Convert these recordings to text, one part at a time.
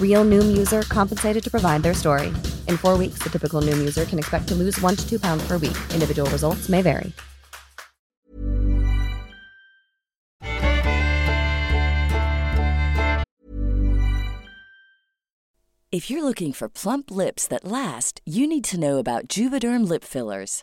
Real Noom user compensated to provide their story. In four weeks, the typical Noom user can expect to lose one to two pounds per week. Individual results may vary. If you're looking for plump lips that last, you need to know about Juvederm lip fillers.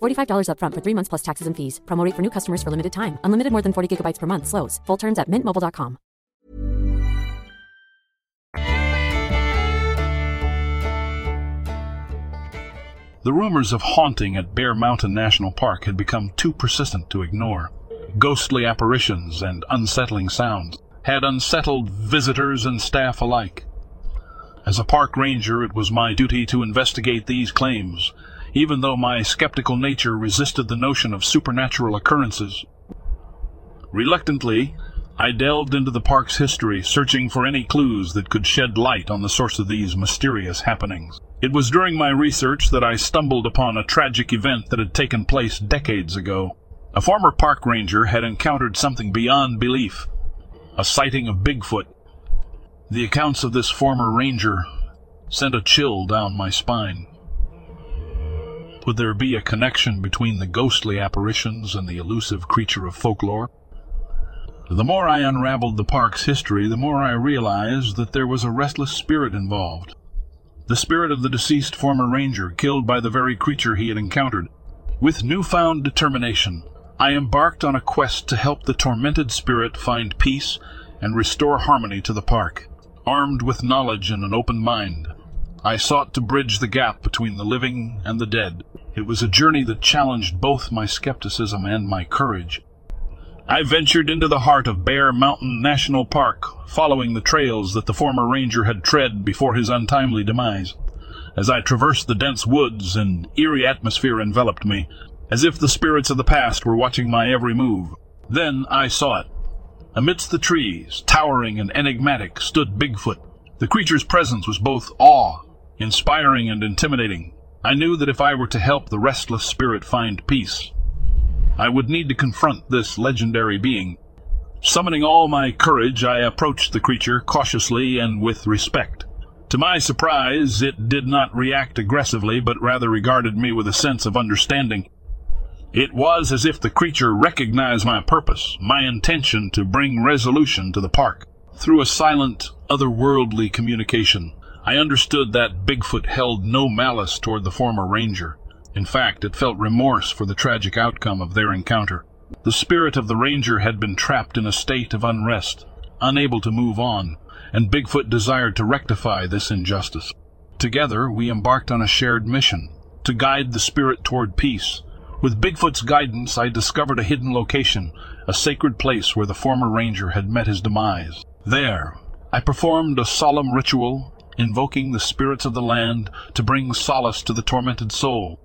$45 upfront for three months plus taxes and fees. Promote for new customers for limited time. Unlimited more than 40 gigabytes per month. Slows. Full terms at mintmobile.com. The rumors of haunting at Bear Mountain National Park had become too persistent to ignore. Ghostly apparitions and unsettling sounds had unsettled visitors and staff alike. As a park ranger, it was my duty to investigate these claims, even though my skeptical nature resisted the notion of supernatural occurrences. Reluctantly, I delved into the park's history, searching for any clues that could shed light on the source of these mysterious happenings. It was during my research that I stumbled upon a tragic event that had taken place decades ago. A former park ranger had encountered something beyond belief a sighting of Bigfoot. The accounts of this former ranger sent a chill down my spine. Would there be a connection between the ghostly apparitions and the elusive creature of folklore? The more I unraveled the park's history, the more I realized that there was a restless spirit involved. The spirit of the deceased former ranger, killed by the very creature he had encountered. With newfound determination, I embarked on a quest to help the tormented spirit find peace and restore harmony to the park. Armed with knowledge and an open mind, I sought to bridge the gap between the living and the dead. It was a journey that challenged both my skepticism and my courage. I ventured into the heart of Bear Mountain National Park, following the trails that the former ranger had tread before his untimely demise. As I traversed the dense woods, an eerie atmosphere enveloped me, as if the spirits of the past were watching my every move. Then I saw it. Amidst the trees, towering and enigmatic, stood Bigfoot. The creature's presence was both awe, inspiring and intimidating. I knew that if I were to help the restless spirit find peace, I would need to confront this legendary being. Summoning all my courage, I approached the creature cautiously and with respect. To my surprise, it did not react aggressively, but rather regarded me with a sense of understanding. It was as if the creature recognized my purpose, my intention to bring resolution to the park. Through a silent, otherworldly communication, I understood that Bigfoot held no malice toward the former ranger. In fact, it felt remorse for the tragic outcome of their encounter. The spirit of the ranger had been trapped in a state of unrest, unable to move on, and Bigfoot desired to rectify this injustice. Together, we embarked on a shared mission to guide the spirit toward peace with Bigfoot's guidance, I discovered a hidden location, a sacred place where the former ranger had met his demise. There, I performed a solemn ritual, invoking the spirits of the land to bring solace to the tormented soul.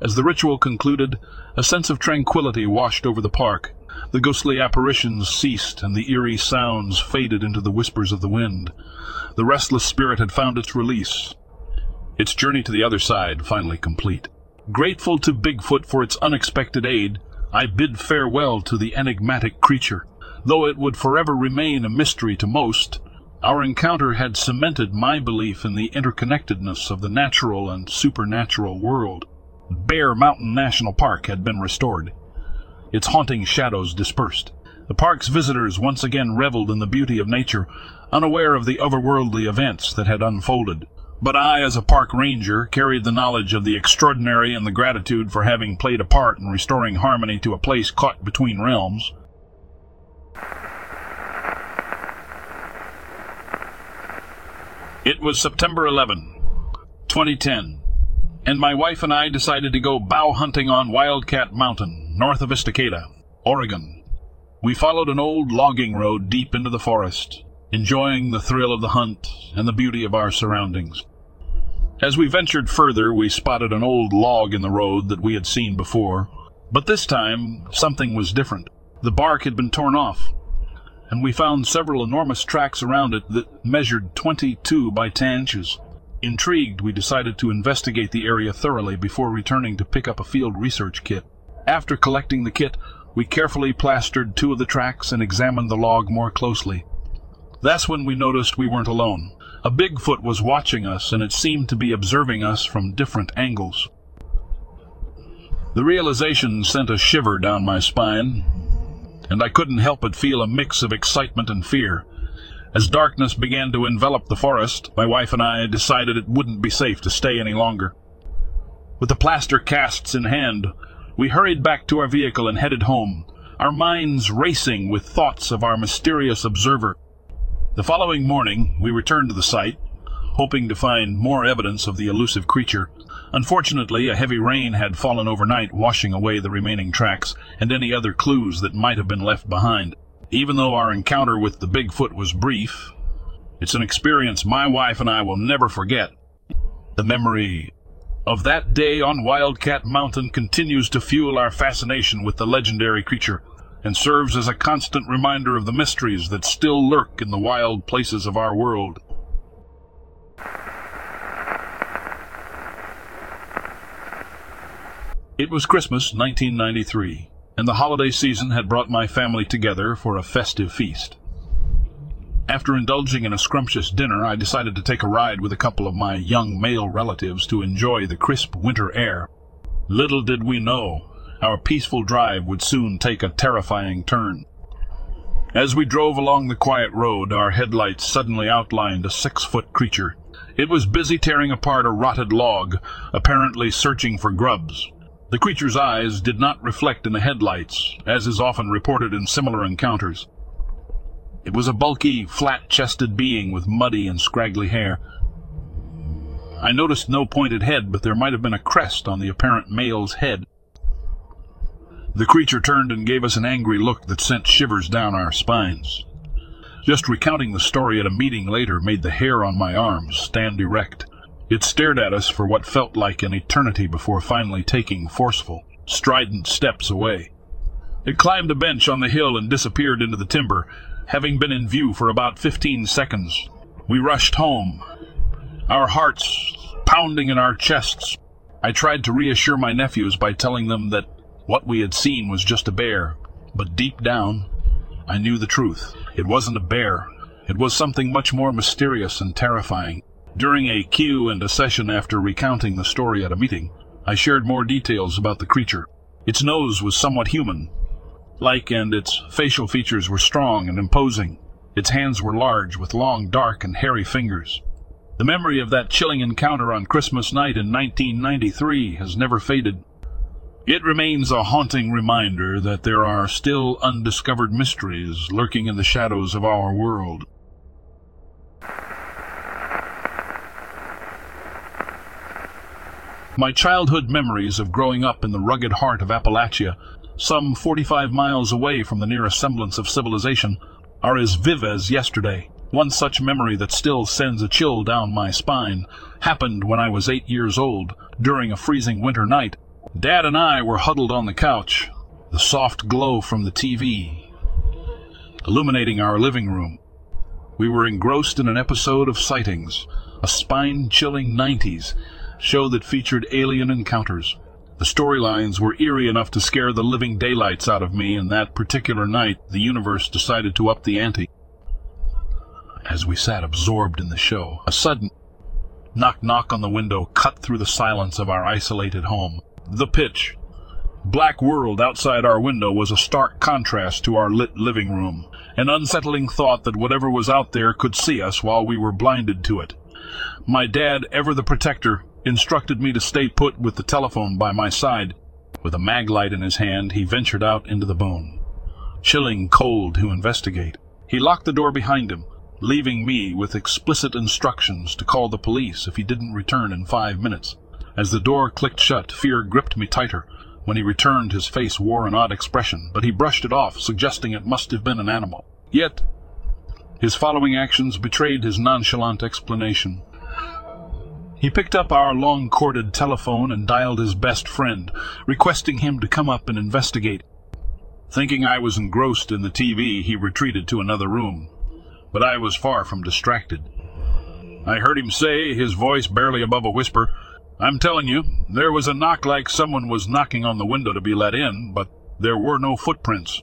As the ritual concluded, a sense of tranquility washed over the park. The ghostly apparitions ceased, and the eerie sounds faded into the whispers of the wind. The restless spirit had found its release, its journey to the other side finally complete. Grateful to Bigfoot for its unexpected aid, I bid farewell to the enigmatic creature. Though it would forever remain a mystery to most, our encounter had cemented my belief in the interconnectedness of the natural and supernatural world. Bear Mountain National Park had been restored, its haunting shadows dispersed. The park's visitors once again reveled in the beauty of nature, unaware of the otherworldly events that had unfolded. But I, as a park ranger, carried the knowledge of the extraordinary and the gratitude for having played a part in restoring harmony to a place caught between realms. It was September 11, 2010, and my wife and I decided to go bow hunting on Wildcat Mountain, north of Estacada, Oregon. We followed an old logging road deep into the forest, enjoying the thrill of the hunt and the beauty of our surroundings. As we ventured further, we spotted an old log in the road that we had seen before, but this time something was different. The bark had been torn off, and we found several enormous tracks around it that measured 22 by 10 inches. Intrigued, we decided to investigate the area thoroughly before returning to pick up a field research kit. After collecting the kit, we carefully plastered two of the tracks and examined the log more closely. That's when we noticed we weren't alone. A Bigfoot was watching us, and it seemed to be observing us from different angles. The realization sent a shiver down my spine, and I couldn't help but feel a mix of excitement and fear. As darkness began to envelop the forest, my wife and I decided it wouldn't be safe to stay any longer. With the plaster casts in hand, we hurried back to our vehicle and headed home, our minds racing with thoughts of our mysterious observer. The following morning, we returned to the site, hoping to find more evidence of the elusive creature. Unfortunately, a heavy rain had fallen overnight, washing away the remaining tracks and any other clues that might have been left behind. Even though our encounter with the Bigfoot was brief, it's an experience my wife and I will never forget. The memory of that day on Wildcat Mountain continues to fuel our fascination with the legendary creature and serves as a constant reminder of the mysteries that still lurk in the wild places of our world. It was Christmas 1993, and the holiday season had brought my family together for a festive feast. After indulging in a scrumptious dinner, I decided to take a ride with a couple of my young male relatives to enjoy the crisp winter air. Little did we know our peaceful drive would soon take a terrifying turn. As we drove along the quiet road, our headlights suddenly outlined a six-foot creature. It was busy tearing apart a rotted log, apparently searching for grubs. The creature's eyes did not reflect in the headlights, as is often reported in similar encounters. It was a bulky, flat-chested being with muddy and scraggly hair. I noticed no pointed head, but there might have been a crest on the apparent male's head. The creature turned and gave us an angry look that sent shivers down our spines. Just recounting the story at a meeting later made the hair on my arms stand erect. It stared at us for what felt like an eternity before finally taking forceful, strident steps away. It climbed a bench on the hill and disappeared into the timber, having been in view for about fifteen seconds. We rushed home, our hearts pounding in our chests. I tried to reassure my nephews by telling them that what we had seen was just a bear, but deep down, I knew the truth. It wasn't a bear. It was something much more mysterious and terrifying. During a Q and A session after recounting the story at a meeting, I shared more details about the creature. Its nose was somewhat human, like, and its facial features were strong and imposing. Its hands were large, with long, dark, and hairy fingers. The memory of that chilling encounter on Christmas night in 1993 has never faded. It remains a haunting reminder that there are still undiscovered mysteries lurking in the shadows of our world. My childhood memories of growing up in the rugged heart of Appalachia, some 45 miles away from the nearest semblance of civilization, are as vivid as yesterday. One such memory that still sends a chill down my spine happened when I was eight years old, during a freezing winter night. Dad and I were huddled on the couch, the soft glow from the TV illuminating our living room. We were engrossed in an episode of Sightings, a spine-chilling 90s show that featured alien encounters. The storylines were eerie enough to scare the living daylights out of me, and that particular night the universe decided to up the ante. As we sat absorbed in the show, a sudden knock knock on the window cut through the silence of our isolated home. The pitch. Black world outside our window was a stark contrast to our lit living room, an unsettling thought that whatever was out there could see us while we were blinded to it. My dad, ever the protector, instructed me to stay put with the telephone by my side. With a mag light in his hand, he ventured out into the bone, chilling cold to investigate. He locked the door behind him, leaving me with explicit instructions to call the police if he didn't return in five minutes. As the door clicked shut, fear gripped me tighter. When he returned, his face wore an odd expression, but he brushed it off, suggesting it must have been an animal. Yet, his following actions betrayed his nonchalant explanation. He picked up our long corded telephone and dialed his best friend, requesting him to come up and investigate. Thinking I was engrossed in the TV, he retreated to another room. But I was far from distracted. I heard him say, his voice barely above a whisper, I'm telling you, there was a knock like someone was knocking on the window to be let in, but there were no footprints.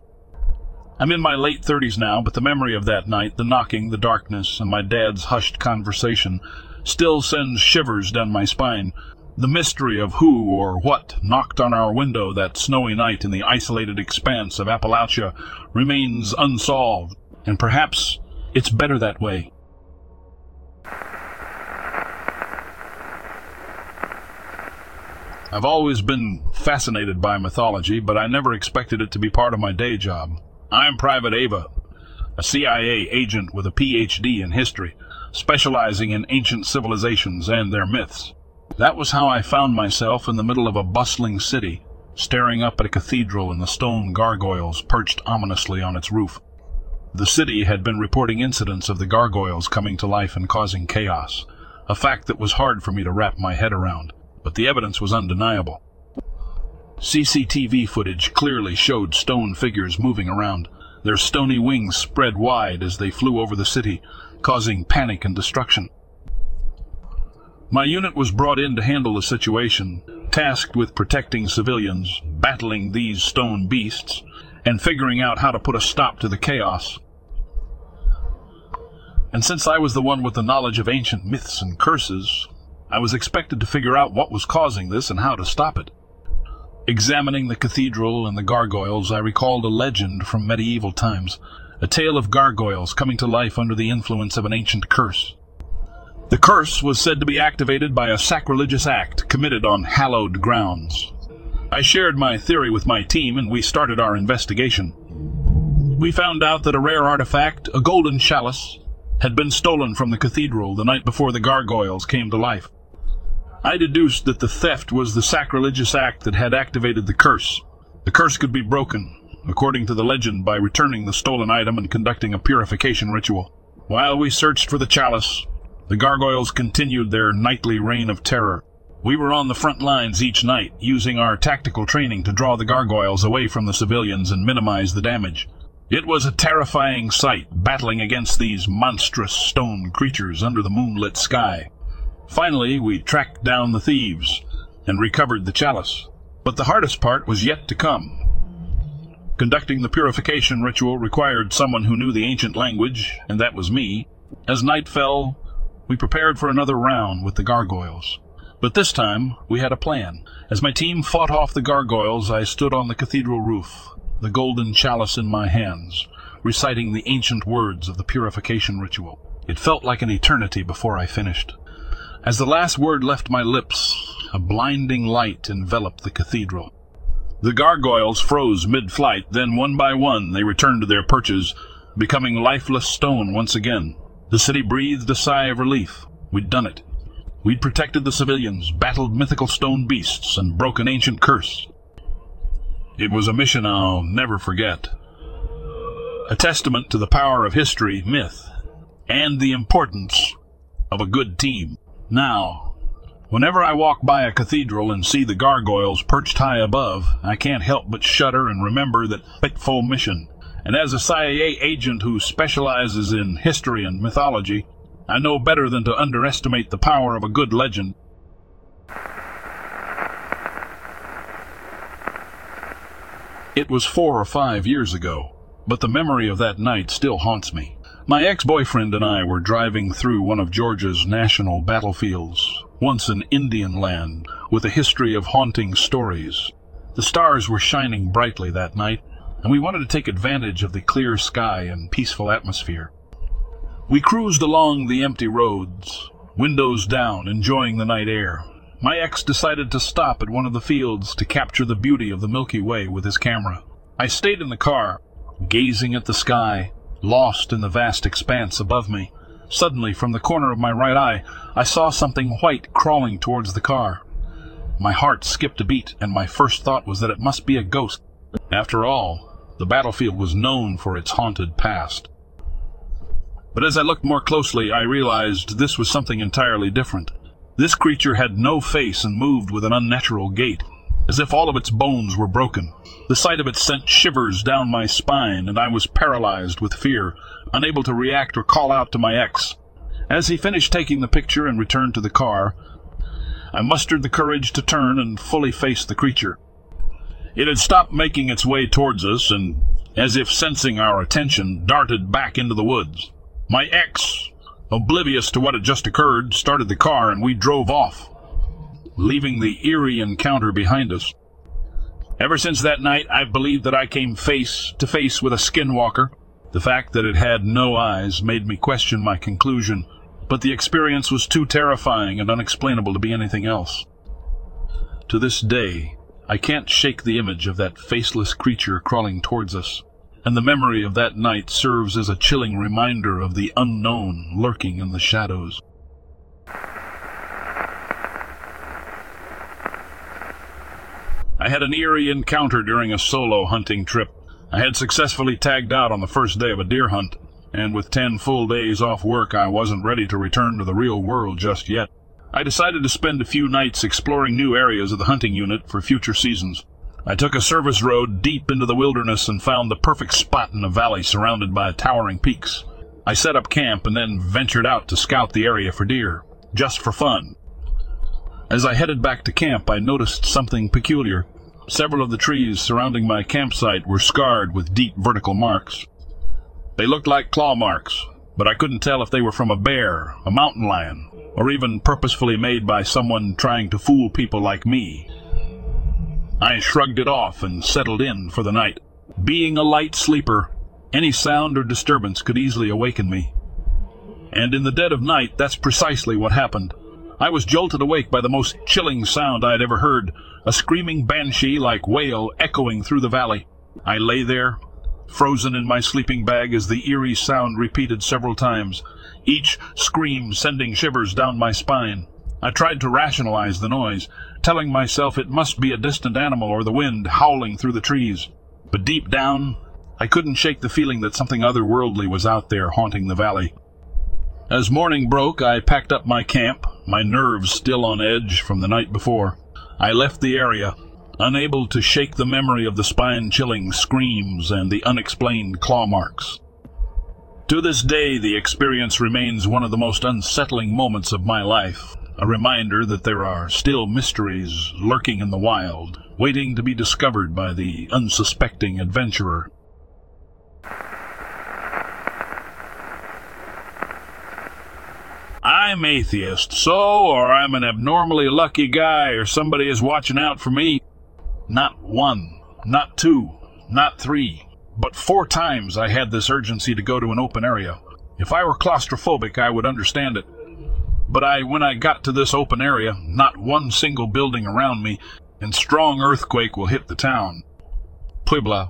I'm in my late thirties now, but the memory of that night, the knocking, the darkness, and my dad's hushed conversation still sends shivers down my spine. The mystery of who or what knocked on our window that snowy night in the isolated expanse of Appalachia remains unsolved, and perhaps it's better that way. I've always been fascinated by mythology, but I never expected it to be part of my day job. I'm Private Ava, a CIA agent with a PhD in history, specializing in ancient civilizations and their myths. That was how I found myself in the middle of a bustling city, staring up at a cathedral and the stone gargoyles perched ominously on its roof. The city had been reporting incidents of the gargoyles coming to life and causing chaos, a fact that was hard for me to wrap my head around but the evidence was undeniable. CCTV footage clearly showed stone figures moving around, their stony wings spread wide as they flew over the city, causing panic and destruction. My unit was brought in to handle the situation, tasked with protecting civilians, battling these stone beasts, and figuring out how to put a stop to the chaos. And since I was the one with the knowledge of ancient myths and curses, I was expected to figure out what was causing this and how to stop it. Examining the cathedral and the gargoyles, I recalled a legend from medieval times, a tale of gargoyles coming to life under the influence of an ancient curse. The curse was said to be activated by a sacrilegious act committed on hallowed grounds. I shared my theory with my team and we started our investigation. We found out that a rare artifact, a golden chalice, had been stolen from the cathedral the night before the gargoyles came to life. I deduced that the theft was the sacrilegious act that had activated the curse. The curse could be broken, according to the legend, by returning the stolen item and conducting a purification ritual. While we searched for the chalice, the gargoyles continued their nightly reign of terror. We were on the front lines each night, using our tactical training to draw the gargoyles away from the civilians and minimize the damage. It was a terrifying sight, battling against these monstrous stone creatures under the moonlit sky. Finally, we tracked down the thieves and recovered the chalice. But the hardest part was yet to come. Conducting the purification ritual required someone who knew the ancient language, and that was me. As night fell, we prepared for another round with the gargoyles. But this time, we had a plan. As my team fought off the gargoyles, I stood on the cathedral roof, the golden chalice in my hands, reciting the ancient words of the purification ritual. It felt like an eternity before I finished. As the last word left my lips, a blinding light enveloped the cathedral. The gargoyles froze mid-flight, then one by one they returned to their perches, becoming lifeless stone once again. The city breathed a sigh of relief. We'd done it. We'd protected the civilians, battled mythical stone beasts, and broken ancient curse. It was a mission I'll never forget. A testament to the power of history, myth, and the importance of a good team. Now, whenever I walk by a cathedral and see the gargoyles perched high above, I can't help but shudder and remember that fateful mission. And as a CIA agent who specializes in history and mythology, I know better than to underestimate the power of a good legend. It was four or five years ago, but the memory of that night still haunts me. My ex-boyfriend and I were driving through one of Georgia's national battlefields, once an Indian land with a history of haunting stories. The stars were shining brightly that night, and we wanted to take advantage of the clear sky and peaceful atmosphere. We cruised along the empty roads, windows down, enjoying the night air. My ex decided to stop at one of the fields to capture the beauty of the Milky Way with his camera. I stayed in the car, gazing at the sky, lost in the vast expanse above me. Suddenly, from the corner of my right eye, I saw something white crawling towards the car. My heart skipped a beat, and my first thought was that it must be a ghost. After all, the battlefield was known for its haunted past. But as I looked more closely, I realized this was something entirely different. This creature had no face and moved with an unnatural gait, as if all of its bones were broken. The sight of it sent shivers down my spine, and I was paralyzed with fear, unable to react or call out to my ex. As he finished taking the picture and returned to the car, I mustered the courage to turn and fully face the creature. It had stopped making its way towards us, and, as if sensing our attention, darted back into the woods. My ex, oblivious to what had just occurred, started the car and we drove off, leaving the eerie encounter behind us. Ever since that night, I've believed that I came face to face with a skinwalker. The fact that it had no eyes made me question my conclusion, but the experience was too terrifying and unexplainable to be anything else. To this day, I can't shake the image of that faceless creature crawling towards us and the memory of that night serves as a chilling reminder of the unknown lurking in the shadows. I had an eerie encounter during a solo hunting trip. I had successfully tagged out on the first day of a deer hunt, and with ten full days off work, I wasn't ready to return to the real world just yet. I decided to spend a few nights exploring new areas of the hunting unit for future seasons. I took a service road deep into the wilderness and found the perfect spot in a valley surrounded by towering peaks. I set up camp and then ventured out to scout the area for deer, just for fun. As I headed back to camp, I noticed something peculiar. Several of the trees surrounding my campsite were scarred with deep vertical marks. They looked like claw marks, but I couldn't tell if they were from a bear, a mountain lion, or even purposefully made by someone trying to fool people like me. I shrugged it off and settled in for the night. Being a light sleeper, any sound or disturbance could easily awaken me. And in the dead of night, that's precisely what happened. I was jolted awake by the most chilling sound I had ever heard, a screaming banshee like wail echoing through the valley. I lay there, frozen in my sleeping bag as the eerie sound repeated several times, each scream sending shivers down my spine. I tried to rationalize the noise, telling myself it must be a distant animal or the wind howling through the trees. But deep down, I couldn't shake the feeling that something otherworldly was out there haunting the valley. As morning broke, I packed up my camp, my nerves still on edge from the night before. I left the area, unable to shake the memory of the spine-chilling screams and the unexplained claw marks. To this day, the experience remains one of the most unsettling moments of my life, a reminder that there are still mysteries lurking in the wild, waiting to be discovered by the unsuspecting adventurer. I'm atheist, so, or I'm an abnormally lucky guy, or somebody is watching out for me. Not one, not two, not three, but four times I had this urgency to go to an open area. If I were claustrophobic, I would understand it. But I, when I got to this open area, not one single building around me, and strong earthquake will hit the town. Puebla,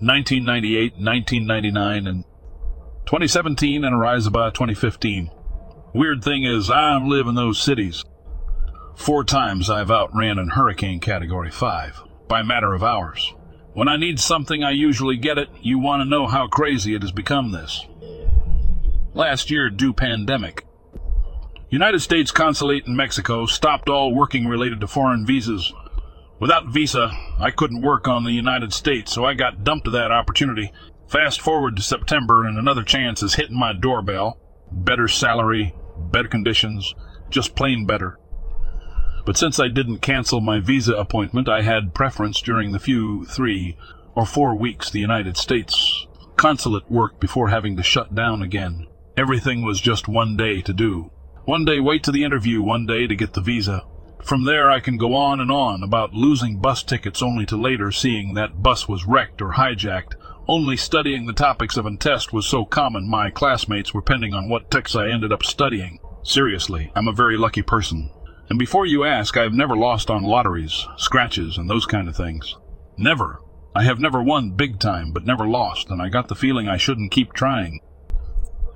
1998, 1999, and 2017, and Orizaba, 2015. Weird thing is, I live in those cities. Four times I've outran in hurricane category 5, by matter of hours. When I need something, I usually get it. You want to know how crazy it has become this. Last year, due pandemic. United States Consulate in Mexico stopped all working related to foreign visas. Without visa, I couldn't work on the United States, so I got dumped to that opportunity. Fast forward to September, and another chance is hitting my doorbell. Better salary, better conditions, just plain better. But since I didn't cancel my visa appointment, I had preference during the few three or four weeks the United States consulate worked before having to shut down again. Everything was just one day to do. One day wait to the interview, one day to get the visa. From there I can go on and on about losing bus tickets only to later seeing that bus was wrecked or hijacked, only studying the topics of a test was so common my classmates were pending on what texts I ended up studying. Seriously, I'm a very lucky person. And before you ask, I have never lost on lotteries, scratches, and those kind of things. Never. I have never won big time, but never lost, and I got the feeling I shouldn't keep trying.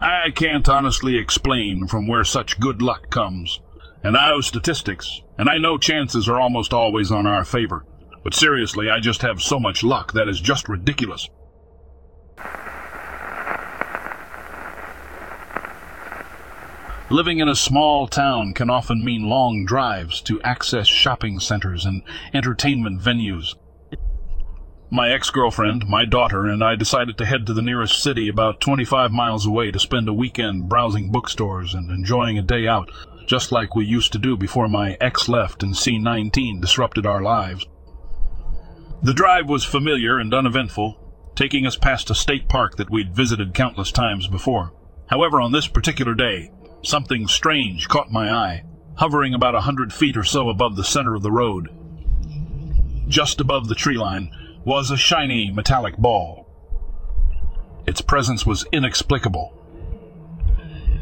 I can't honestly explain from where such good luck comes. And I know statistics, and I know chances are almost always on our favor. But seriously, I just have so much luck that is just ridiculous. Living in a small town can often mean long drives to access shopping centers and entertainment venues. My ex-girlfriend, my daughter, and I decided to head to the nearest city about 25 miles away to spend a weekend browsing bookstores and enjoying a day out, just like we used to do before my ex left and C-19 disrupted our lives. The drive was familiar and uneventful, taking us past a state park that we'd visited countless times before. However, on this particular day, Something strange caught my eye, hovering about a hundred feet or so above the center of the road. Just above the tree line was a shiny metallic ball. Its presence was inexplicable,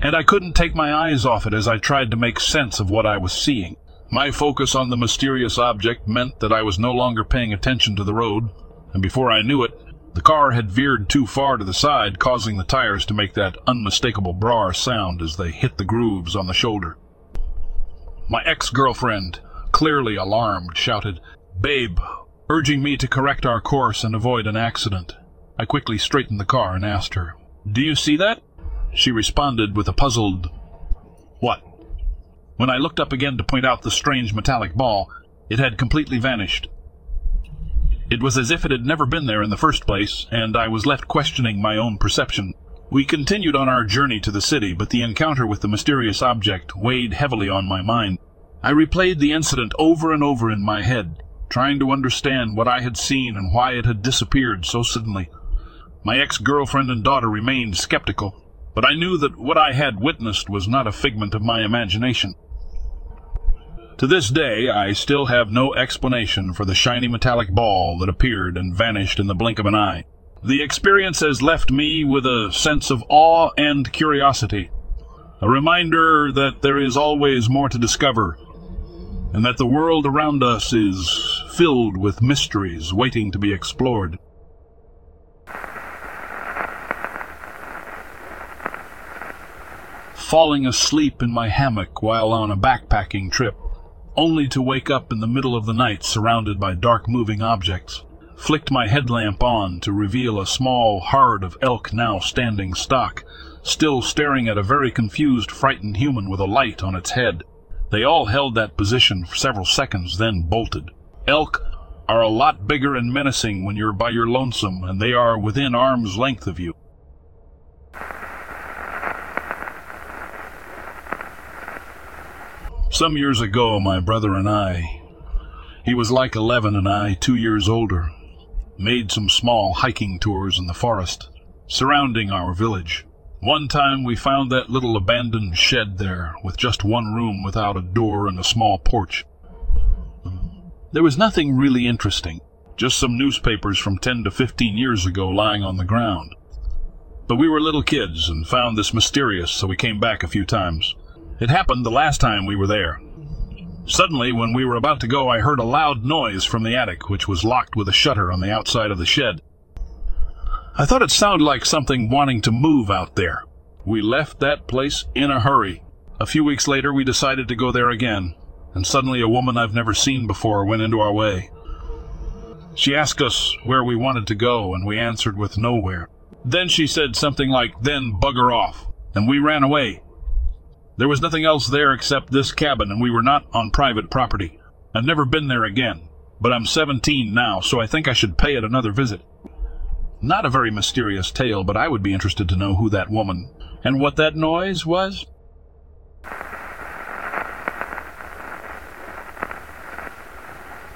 and I couldn't take my eyes off it as I tried to make sense of what I was seeing. My focus on the mysterious object meant that I was no longer paying attention to the road, and before I knew it, the car had veered too far to the side, causing the tires to make that unmistakable brar sound as they hit the grooves on the shoulder. My ex-girlfriend, clearly alarmed, shouted, Babe, urging me to correct our course and avoid an accident. I quickly straightened the car and asked her, Do you see that? She responded with a puzzled, What? When I looked up again to point out the strange metallic ball, it had completely vanished. It was as if it had never been there in the first place, and I was left questioning my own perception. We continued on our journey to the city, but the encounter with the mysterious object weighed heavily on my mind. I replayed the incident over and over in my head, trying to understand what I had seen and why it had disappeared so suddenly. My ex-girlfriend and daughter remained skeptical, but I knew that what I had witnessed was not a figment of my imagination. To this day, I still have no explanation for the shiny metallic ball that appeared and vanished in the blink of an eye. The experience has left me with a sense of awe and curiosity. A reminder that there is always more to discover, and that the world around us is filled with mysteries waiting to be explored. Falling asleep in my hammock while on a backpacking trip, only to wake up in the middle of the night surrounded by dark moving objects flicked my headlamp on to reveal a small herd of elk now standing stock, still staring at a very confused, frightened human with a light on its head. They all held that position for several seconds, then bolted. Elk are a lot bigger and menacing when you're by your lonesome, and they are within arm's length of you. Some years ago, my brother and I, he was like 11 and I two years older, made some small hiking tours in the forest surrounding our village. One time we found that little abandoned shed there, with just one room without a door and a small porch. There was nothing really interesting, just some newspapers from 10 to 15 years ago lying on the ground. But we were little kids and found this mysterious, so we came back a few times. It happened the last time we were there. Suddenly, when we were about to go, I heard a loud noise from the attic, which was locked with a shutter on the outside of the shed. I thought it sounded like something wanting to move out there. We left that place in a hurry. A few weeks later, we decided to go there again, and suddenly a woman I've never seen before went into our way. She asked us where we wanted to go, and we answered with nowhere. Then she said something like, then bugger off, and we ran away. There was nothing else there except this cabin, and we were not on private property. I've never been there again, but I'm 17 now, so I think I should pay it another visit. Not a very mysterious tale, but I would be interested to know who that woman and what that noise was.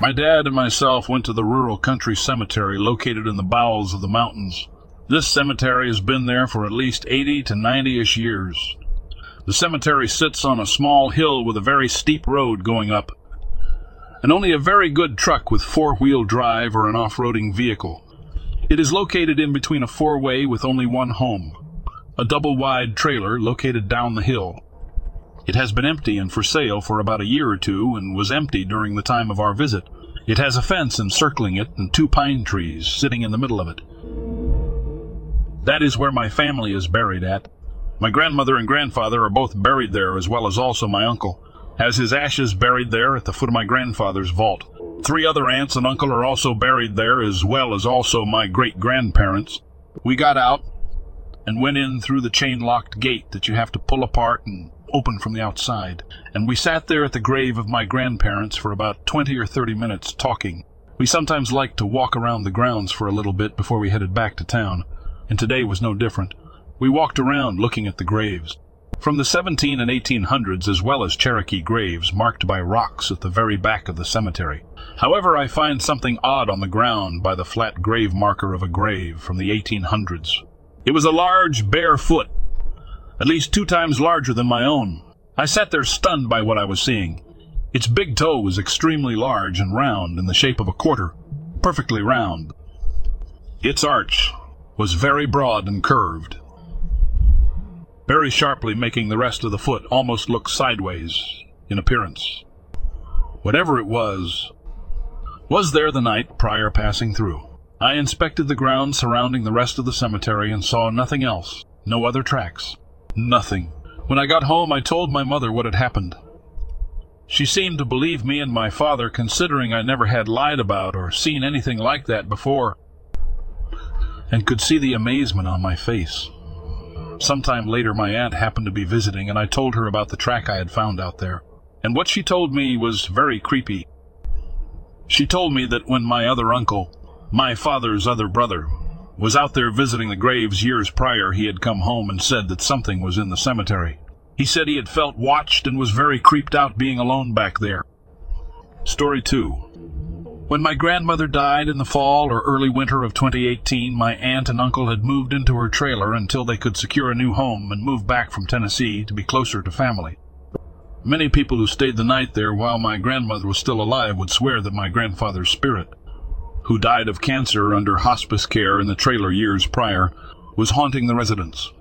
My dad and myself went to the rural country cemetery located in the bowels of the mountains. This cemetery has been there for at least 80 to 90 ish years. The cemetery sits on a small hill with a very steep road going up, and only a very good truck with four wheel drive or an off roading vehicle. It is located in between a four way with only one home, a double wide trailer located down the hill. It has been empty and for sale for about a year or two and was empty during the time of our visit. It has a fence encircling it and two pine trees sitting in the middle of it. That is where my family is buried at. My grandmother and grandfather are both buried there, as well as also my uncle, has his ashes buried there at the foot of my grandfather's vault. Three other aunts and uncle are also buried there, as well as also my great grandparents. We got out and went in through the chain locked gate that you have to pull apart and open from the outside, and we sat there at the grave of my grandparents for about twenty or thirty minutes talking. We sometimes liked to walk around the grounds for a little bit before we headed back to town, and today was no different. We walked around looking at the graves. From the 17 and 1800s, as well as Cherokee graves marked by rocks at the very back of the cemetery. However, I find something odd on the ground by the flat grave marker of a grave from the 1800s. It was a large, bare foot, at least two times larger than my own. I sat there stunned by what I was seeing. Its big toe was extremely large and round in the shape of a quarter, perfectly round. Its arch was very broad and curved, very sharply making the rest of the foot almost look sideways in appearance. Whatever it was, was there the night prior passing through. I inspected the ground surrounding the rest of the cemetery and saw nothing else, no other tracks, nothing. When I got home, I told my mother what had happened. She seemed to believe me and my father, considering I never had lied about or seen anything like that before, and could see the amazement on my face. Sometime later, my aunt happened to be visiting, and I told her about the track I had found out there. And what she told me was very creepy. She told me that when my other uncle, my father's other brother, was out there visiting the graves years prior, he had come home and said that something was in the cemetery. He said he had felt watched and was very creeped out being alone back there. Story 2 when my grandmother died in the fall or early winter of 2018, my aunt and uncle had moved into her trailer until they could secure a new home and move back from Tennessee to be closer to family. Many people who stayed the night there while my grandmother was still alive would swear that my grandfather's spirit, who died of cancer under hospice care in the trailer years prior, was haunting the residence.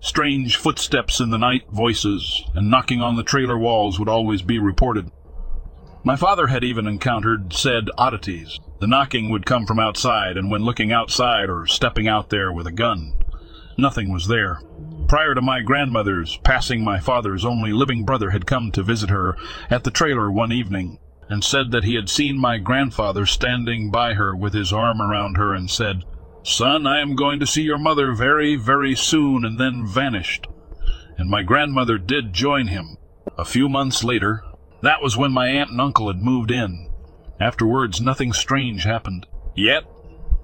Strange footsteps in the night, voices, and knocking on the trailer walls would always be reported. My father had even encountered said oddities. The knocking would come from outside, and when looking outside or stepping out there with a gun, nothing was there. Prior to my grandmother's passing, my father's only living brother had come to visit her at the trailer one evening and said that he had seen my grandfather standing by her with his arm around her and said, Son, I am going to see your mother very, very soon, and then vanished. And my grandmother did join him. A few months later, that was when my aunt and uncle had moved in. Afterwards, nothing strange happened. Yet,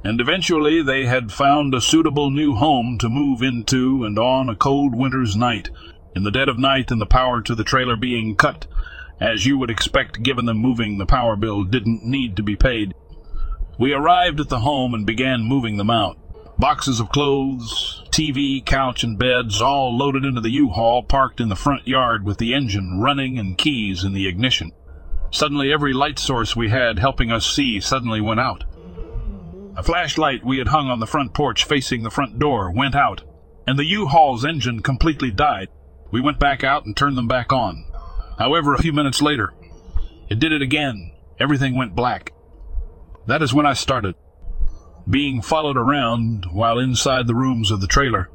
and eventually they had found a suitable new home to move into, and on a cold winter's night, in the dead of night and the power to the trailer being cut, as you would expect given them moving the power bill didn't need to be paid. We arrived at the home and began moving them out. Boxes of clothes, TV, couch, and beds, all loaded into the U-Haul parked in the front yard with the engine running and keys in the ignition. Suddenly every light source we had helping us see suddenly went out. A flashlight we had hung on the front porch facing the front door went out, and the U-Haul's engine completely died. We went back out and turned them back on. However, a few minutes later, it did it again. Everything went black. That is when I started, being followed around while inside the rooms of the trailer.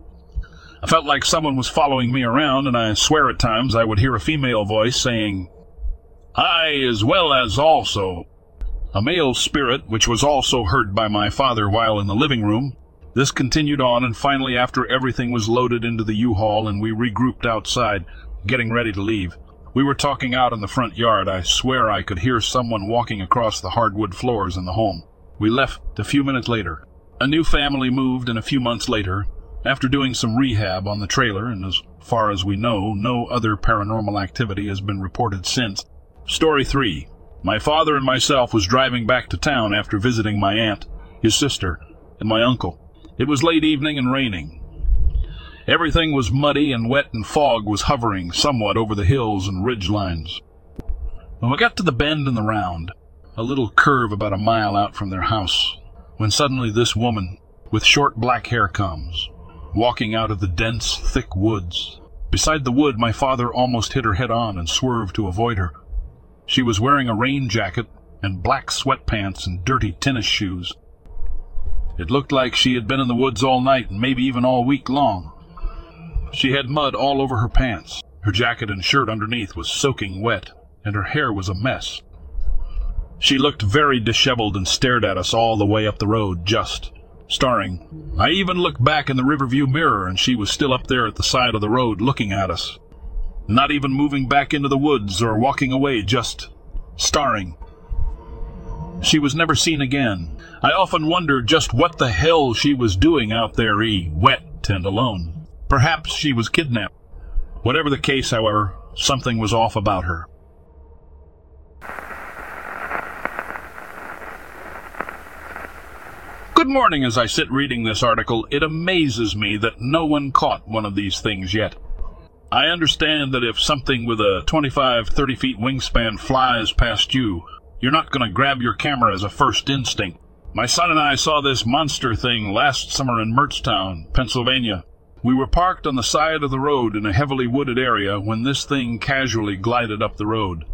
I felt like someone was following me around, and I swear at times I would hear a female voice saying, I as well as also. A male spirit, which was also heard by my father while in the living room. This continued on, and finally, after everything was loaded into the U-Haul and we regrouped outside, getting ready to leave, we were talking out in the front yard. I swear I could hear someone walking across the hardwood floors in the home. We left a few minutes later. A new family moved, and a few months later, after doing some rehab on the trailer, and as far as we know, no other paranormal activity has been reported since. Story 3. My father and myself was driving back to town after visiting my aunt, his sister, and my uncle. It was late evening and raining. Everything was muddy and wet, and fog was hovering somewhat over the hills and ridge lines. When we got to the bend in the round, a little curve about a mile out from their house, when suddenly this woman, with short black hair, comes, walking out of the dense, thick woods. Beside the wood, my father almost hit her head on and swerved to avoid her. She was wearing a rain jacket and black sweatpants and dirty tennis shoes. It looked like she had been in the woods all night and maybe even all week long. She had mud all over her pants. Her jacket and shirt underneath was soaking wet, and her hair was a mess. She looked very disheveled and stared at us all the way up the road, just staring. I even looked back in the riverview mirror, and she was still up there at the side of the road looking at us. Not even moving back into the woods or walking away, just staring. She was never seen again. I often wondered just what the hell she was doing out there, e wet and alone. Perhaps she was kidnapped. Whatever the case, however, something was off about her. Good morning. As I sit reading this article, it amazes me that no one caught one of these things yet. I understand that if something with a 25, 30 feet wingspan flies past you, you're not going to grab your camera as a first instinct. My son and I saw this monster thing last summer in Mertztown, Pennsylvania. We were parked on the side of the road in a heavily wooded area when this thing casually glided up the road.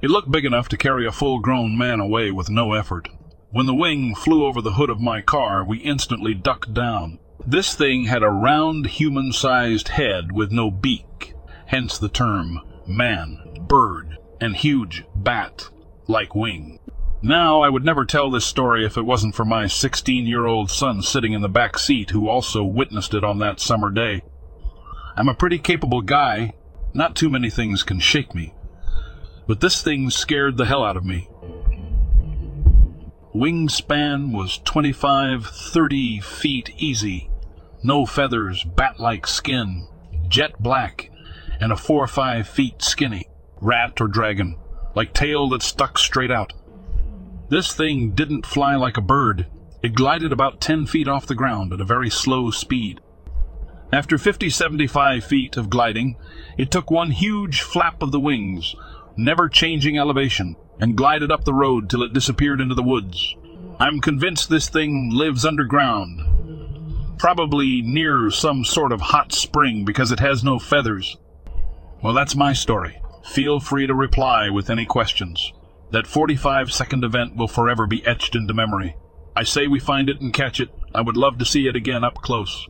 It looked big enough to carry a full grown man away with no effort. When the wing flew over the hood of my car, we instantly ducked down. This thing had a round human sized head with no beak, hence the term man, bird, and huge bat like wing. Now, I would never tell this story if it wasn't for my 16 year old son sitting in the back seat who also witnessed it on that summer day. I'm a pretty capable guy. Not too many things can shake me. But this thing scared the hell out of me. Wingspan was 25, 30 feet easy. No feathers, bat like skin, jet black, and a 4 or 5 feet skinny. Rat or dragon, like tail that stuck straight out. This thing didn't fly like a bird. It glided about 10 feet off the ground at a very slow speed. After 50 75 feet of gliding, it took one huge flap of the wings, never changing elevation, and glided up the road till it disappeared into the woods. I'm convinced this thing lives underground. Probably near some sort of hot spring because it has no feathers. Well, that's my story. Feel free to reply with any questions. That 45 second event will forever be etched into memory. I say we find it and catch it. I would love to see it again up close.